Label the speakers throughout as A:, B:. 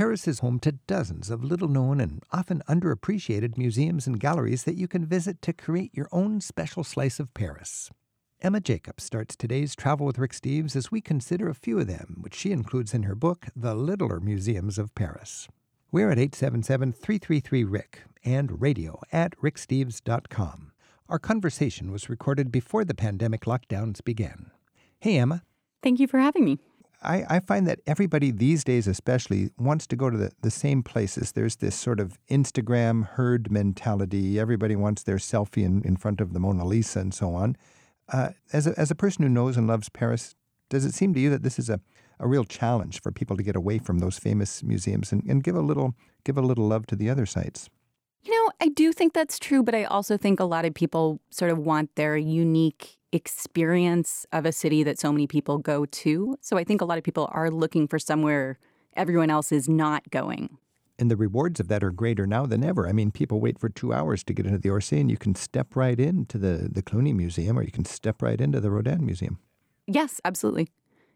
A: Paris is home to dozens of little known and often underappreciated museums and galleries that you can visit to create your own special slice of Paris. Emma Jacobs starts today's Travel with Rick Steves as we consider a few of them, which she includes in her book, The Littler Museums of Paris. We're at 877 333 Rick and radio at ricksteves.com. Our conversation was recorded before the pandemic lockdowns began. Hey, Emma.
B: Thank you for having me.
A: I, I, find that everybody these days, especially, wants to go to the, the same places. There's this sort of Instagram herd mentality. Everybody wants their selfie in, in front of the Mona Lisa and so on. Uh, as, a, as a person who knows and loves Paris, does it seem to you that this is a, a real challenge for people to get away from those famous museums and, and give a little give a little love to the other sites?
B: You know, I do think that's true, but I also think a lot of people sort of want their unique experience of a city that so many people go to. So I think a lot of people are looking for somewhere everyone else is not going.
A: And the rewards of that are greater now than ever. I mean, people wait for two hours to get into the Orsay, and you can step right into the, the Cluny Museum or you can step right into the Rodin Museum.
B: Yes, absolutely.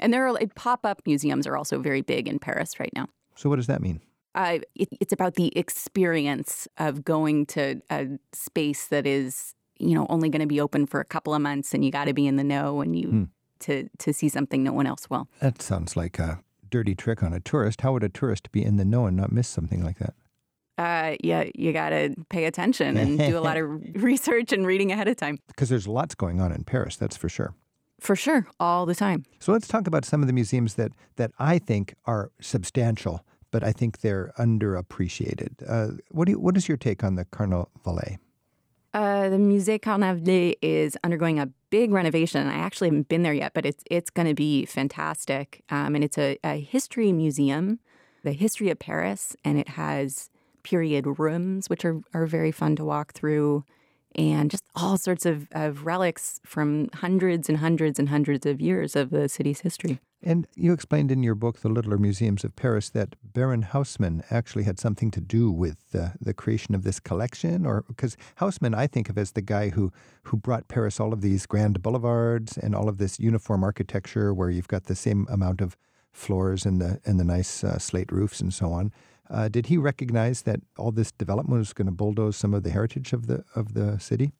B: And there are like, pop up museums are also very big in Paris right now.
A: So, what does that mean?
B: Uh, it, it's about the experience of going to a space that is you know only going to be open for a couple of months and you got to be in the know and you hmm. to to see something no one else will
A: that sounds like a dirty trick on a tourist how would a tourist be in the know and not miss something like that
B: uh, yeah, you got to pay attention and do a lot of research and reading ahead of time.
A: Because there's lots going on in Paris, that's for sure.
B: For sure, all the time.
A: So let's talk about some of the museums that that I think are substantial, but I think they're underappreciated. Uh, what do you, what is your take on the Carnavalet?
B: Uh, the Musée Carnavalet is undergoing a big renovation. I actually haven't been there yet, but it's it's going to be fantastic. Um, and it's a, a, history museum, the history of Paris, and it has period rooms, which are, are very fun to walk through and just all sorts of, of relics from hundreds and hundreds and hundreds of years of the city's history.
A: And you explained in your book, The Littler Museums of Paris, that Baron Haussmann actually had something to do with uh, the creation of this collection, or because Haussmann I think of as the guy who who brought Paris all of these grand boulevards and all of this uniform architecture, where you've got the same amount of floors and the and the nice uh, slate roofs and so on. Uh, did he recognize that all this development was going to bulldoze some of the heritage of the of the city?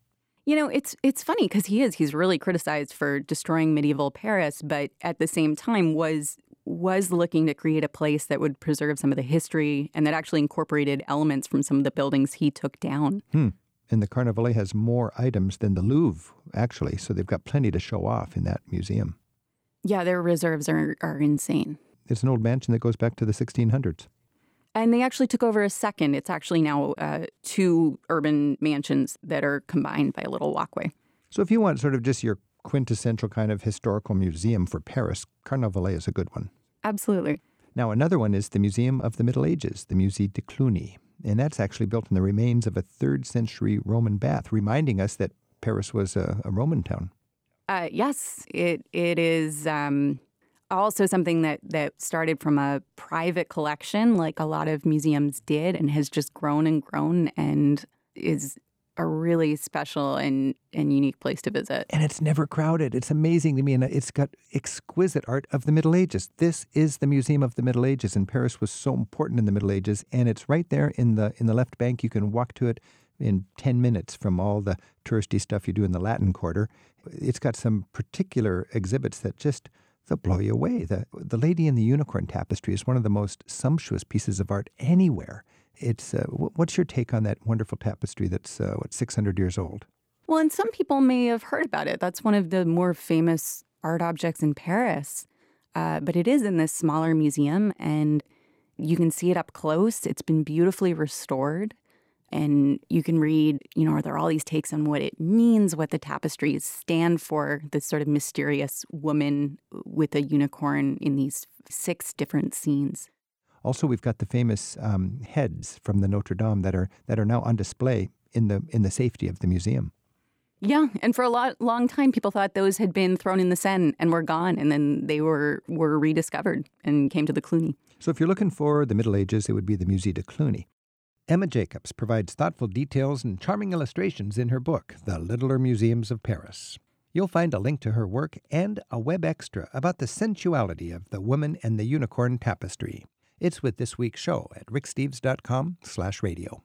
B: You know, it's it's funny because he is he's really criticized for destroying medieval Paris, but at the same time was was looking to create a place that would preserve some of the history and that actually incorporated elements from some of the buildings he took down.
A: Hmm. And the Carnavalet has more items than the Louvre, actually, so they've got plenty to show off in that museum.
B: Yeah, their reserves are, are insane.
A: It's an old mansion that goes back to the 1600s.
B: And they actually took over a second. It's actually now uh, two urban mansions that are combined by a little walkway.
A: So, if you want sort of just your quintessential kind of historical museum for Paris, Carnavalet is a good one.
B: Absolutely.
A: Now, another one is the Museum of the Middle Ages, the Musée de Cluny. And that's actually built in the remains of a third century Roman bath, reminding us that Paris was a, a Roman town.
B: Uh, yes, it it is. Um, also something that that started from a private collection like a lot of museums did and has just grown and grown and is a really special and, and unique place to visit.
A: And it's never crowded. It's amazing to me. And it's got exquisite art of the Middle Ages. This is the Museum of the Middle Ages, and Paris was so important in the Middle Ages. And it's right there in the in the left bank. You can walk to it in 10 minutes from all the touristy stuff you do in the Latin Quarter. It's got some particular exhibits that just they'll blow you away. The, the Lady in the Unicorn tapestry is one of the most sumptuous pieces of art anywhere. It's uh, what's your take on that wonderful tapestry that's uh, what 600 years old?
B: Well, and some people may have heard about it. That's one of the more famous art objects in Paris. Uh, but it is in this smaller museum, and you can see it up close. It's been beautifully restored and you can read, you know, are there all these takes on what it means, what the tapestries stand for, this sort of mysterious woman with a unicorn in these six different scenes.
A: Also, we've got the famous um, heads from the Notre Dame that are that are now on display in the in the safety of the museum.
B: Yeah, and for a lot, long time, people thought those had been thrown in the Seine and were gone, and then they were were rediscovered and came to the Cluny.
A: So, if you're looking for the Middle Ages, it would be the Musée de Cluny. Emma Jacobs provides thoughtful details and charming illustrations in her book, The Littler Museums of Paris. You'll find a link to her work and a web extra about the sensuality of the woman and the unicorn tapestry. It's with this week's show at ricksteves.com/radio.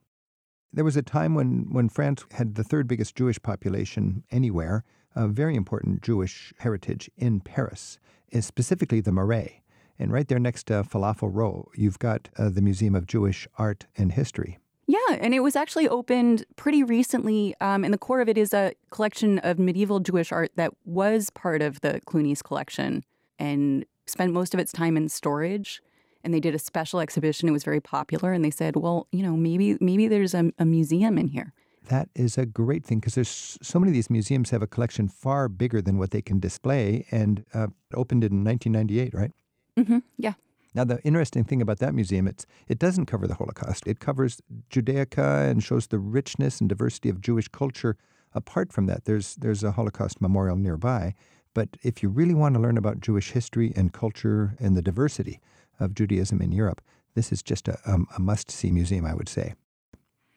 A: There was a time when, when France had the third biggest Jewish population anywhere, a very important Jewish heritage in Paris, eh, specifically the Marais. And right there next to Falafel Row, you've got uh, the Museum of Jewish Art and History.
B: Yeah, and it was actually opened pretty recently. Um, and the core of it is a collection of medieval Jewish art that was part of the Cluny's collection and spent most of its time in storage. And they did a special exhibition. It was very popular, and they said, "Well, you know, maybe maybe there's a, a museum in here."
A: That is a great thing because there's so many of these museums have a collection far bigger than what they can display, and uh, opened in 1998, right?
B: Mm-hmm. Yeah.
A: Now, the interesting thing about that museum, it's it doesn't cover the Holocaust. It covers Judaica and shows the richness and diversity of Jewish culture. Apart from that, there's there's a Holocaust memorial nearby. But if you really want to learn about Jewish history and culture and the diversity of Judaism in Europe, this is just a, a, a must-see museum, I would say.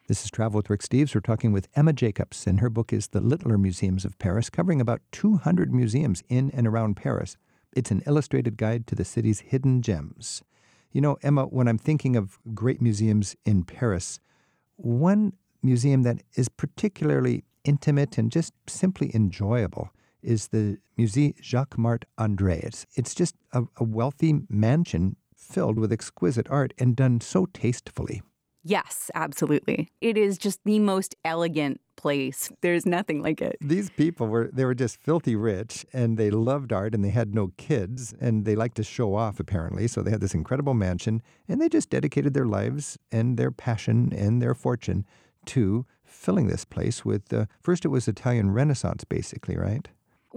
A: This is Travel with Rick Steves. We're talking with Emma Jacobs, and her book is The Littler Museums of Paris, covering about 200 museums in and around Paris. It's an illustrated guide to the city's hidden gems. You know, Emma, when I'm thinking of great museums in Paris, one museum that is particularly intimate and just simply enjoyable is the Musée Jacquemart-André. It's, it's just a, a wealthy mansion filled with exquisite art and done so tastefully.
B: Yes, absolutely. It is just the most elegant place. There's nothing like it.
A: These people were they were just filthy rich and they loved art and they had no kids and they liked to show off apparently. So they had this incredible mansion and they just dedicated their lives and their passion and their fortune to filling this place with uh, first it was Italian Renaissance basically, right?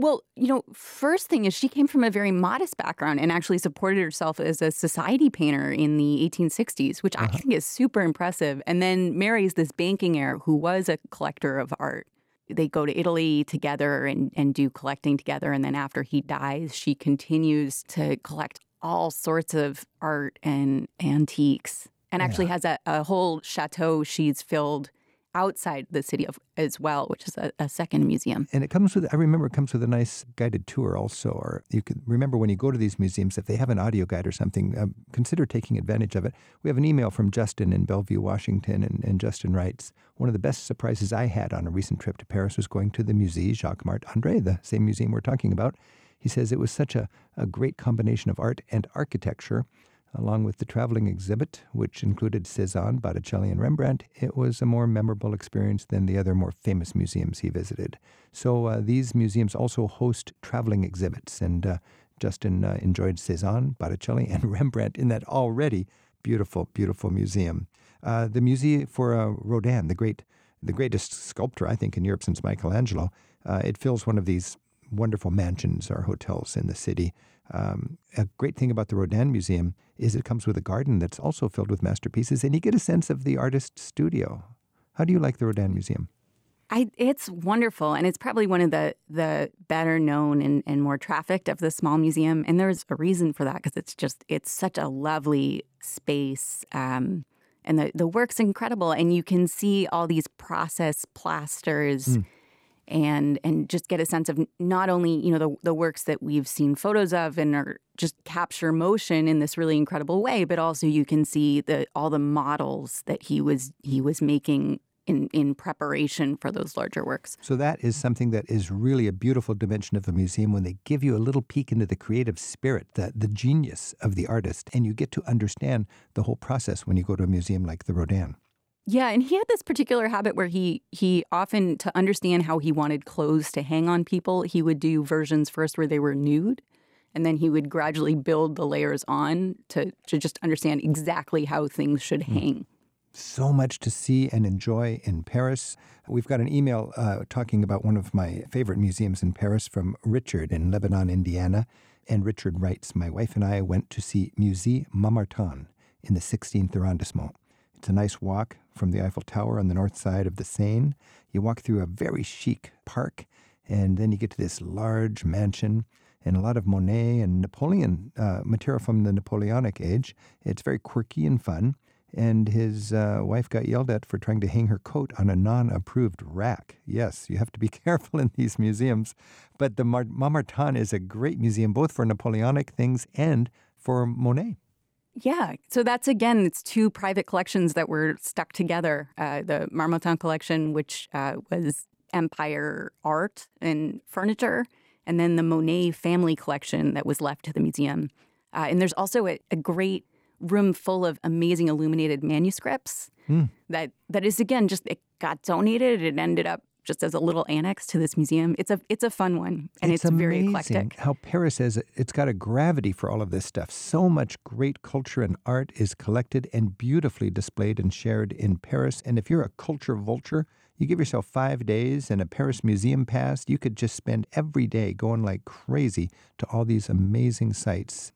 B: Well, you know, first thing is she came from a very modest background and actually supported herself as a society painter in the 1860s, which uh-huh. I think is super impressive. And then marries this banking heir who was a collector of art. They go to Italy together and, and do collecting together. And then after he dies, she continues to collect all sorts of art and antiques and actually yeah. has a, a whole chateau she's filled outside the city of as well, which is a, a, second museum.
A: And it comes with I remember it comes with a nice guided tour also. Or you could remember when you go to these museums, if they have an audio guide or something, uh, consider taking advantage of it. We have an email from Justin in Bellevue, Washington, and, and Justin writes, one of the best surprises I had on a recent trip to Paris was going to the Musée Jacquemart-André, the same museum we're talking about. He says it was such a, a great combination of art and architecture Along with the traveling exhibit, which included Cezanne, Botticelli, and Rembrandt, it was a more memorable experience than the other more famous museums he visited. So uh, these museums also host traveling exhibits, and uh, Justin uh, enjoyed Cezanne, Botticelli, and Rembrandt in that already beautiful, beautiful museum. Uh, the Museum for uh, Rodin, the great, the greatest sculptor I think in Europe since Michelangelo, uh, it fills one of these wonderful mansions or hotels in the city. Um, a great thing about the Rodin Museum is it comes with a garden that's also filled with masterpieces, and you get a sense of the artist's studio. How do you like the Rodin Museum?
B: I, it's wonderful, and it's probably one of the the better known and, and more trafficked of the small museum. And there's a reason for that because it's just it's such a lovely space, um, and the the work's incredible. And you can see all these process plasters. Mm and and just get a sense of not only you know the, the works that we've seen photos of and are just capture motion in this really incredible way but also you can see the all the models that he was he was making in, in preparation for those larger works.
A: So that is something that is really a beautiful dimension of a museum when they give you a little peek into the creative spirit, the, the genius of the artist, and you get to understand the whole process when you go to a museum like the Rodin.
B: Yeah, and he had this particular habit where he he often to understand how he wanted clothes to hang on people, he would do versions first where they were nude, and then he would gradually build the layers on to to just understand exactly how things should hmm. hang.
A: So much to see and enjoy in Paris. We've got an email uh, talking about one of my favorite museums in Paris from Richard in Lebanon, Indiana. And Richard writes My wife and I went to see Musée Marmottan in the 16th arrondissement. It's a nice walk from the Eiffel Tower on the north side of the Seine. You walk through a very chic park, and then you get to this large mansion and a lot of Monet and Napoleon uh, material from the Napoleonic age. It's very quirky and fun. and his uh, wife got yelled at for trying to hang her coat on a non approved rack. Yes, you have to be careful in these museums. But the Mar- Marmottan is a great museum, both for Napoleonic things and for Monet.
B: Yeah. So that's again, it's two private collections that were stuck together. Uh, the Marmottan collection, which uh, was empire art and furniture, and then the Monet family collection that was left to the museum. Uh, and there's also a, a, great room full of amazing illuminated manuscripts mm. that that is again just it got donated. It ended up just as a little annex to this museum. It's a it's a fun one and it's,
A: it's
B: very eclectic.
A: How Paris has it's got a gravity for all of this stuff. So much great culture and art is collected and beautifully displayed and shared in Paris. And if you're a culture vulture, you give yourself five days and a Paris museum pass, you could just spend every day going like crazy to all these amazing sites.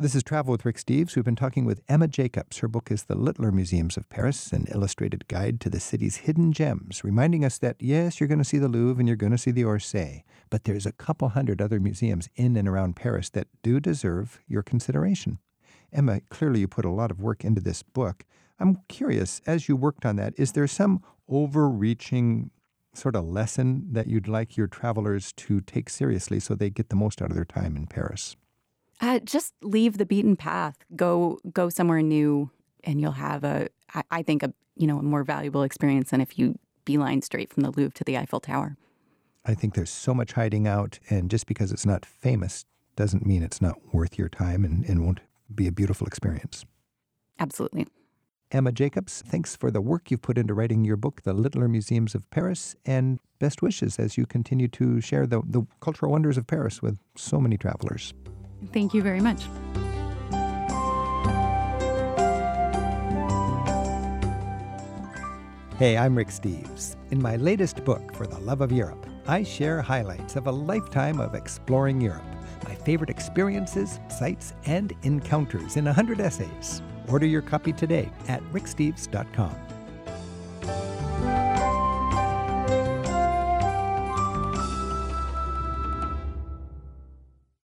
A: This is Travel with Rick Steves. We've been talking with Emma Jacobs. Her book is The Littler Museums of Paris, an illustrated guide to the city's hidden gems, reminding us that, yes, you're going to see the Louvre and you're going to see the Orsay, but there's a couple hundred other museums in and around Paris that do deserve your consideration. Emma, clearly you put a lot of work into this book. I'm curious, as you worked on that, is there some overreaching sort of lesson that you'd like your travelers to take seriously so they get the most out of their time in Paris?
B: Uh, just leave the beaten path. Go go somewhere new, and you'll have a I, I think a you know a more valuable experience than if you beeline straight from the Louvre to the Eiffel Tower.
A: I think there's so much hiding out, and just because it's not famous doesn't mean it's not worth your time and, and won't be a beautiful experience.
B: Absolutely.
A: Emma Jacobs, thanks for the work you've put into writing your book, The Littler Museums of Paris, and best wishes as you continue to share the, the cultural wonders of Paris with so many travelers.
B: Thank you very much.
A: Hey, I'm Rick Steves. In my latest book, For the Love of Europe, I share highlights of a lifetime of exploring Europe, my favorite experiences, sights, and encounters in 100 essays. Order your copy today at ricksteves.com.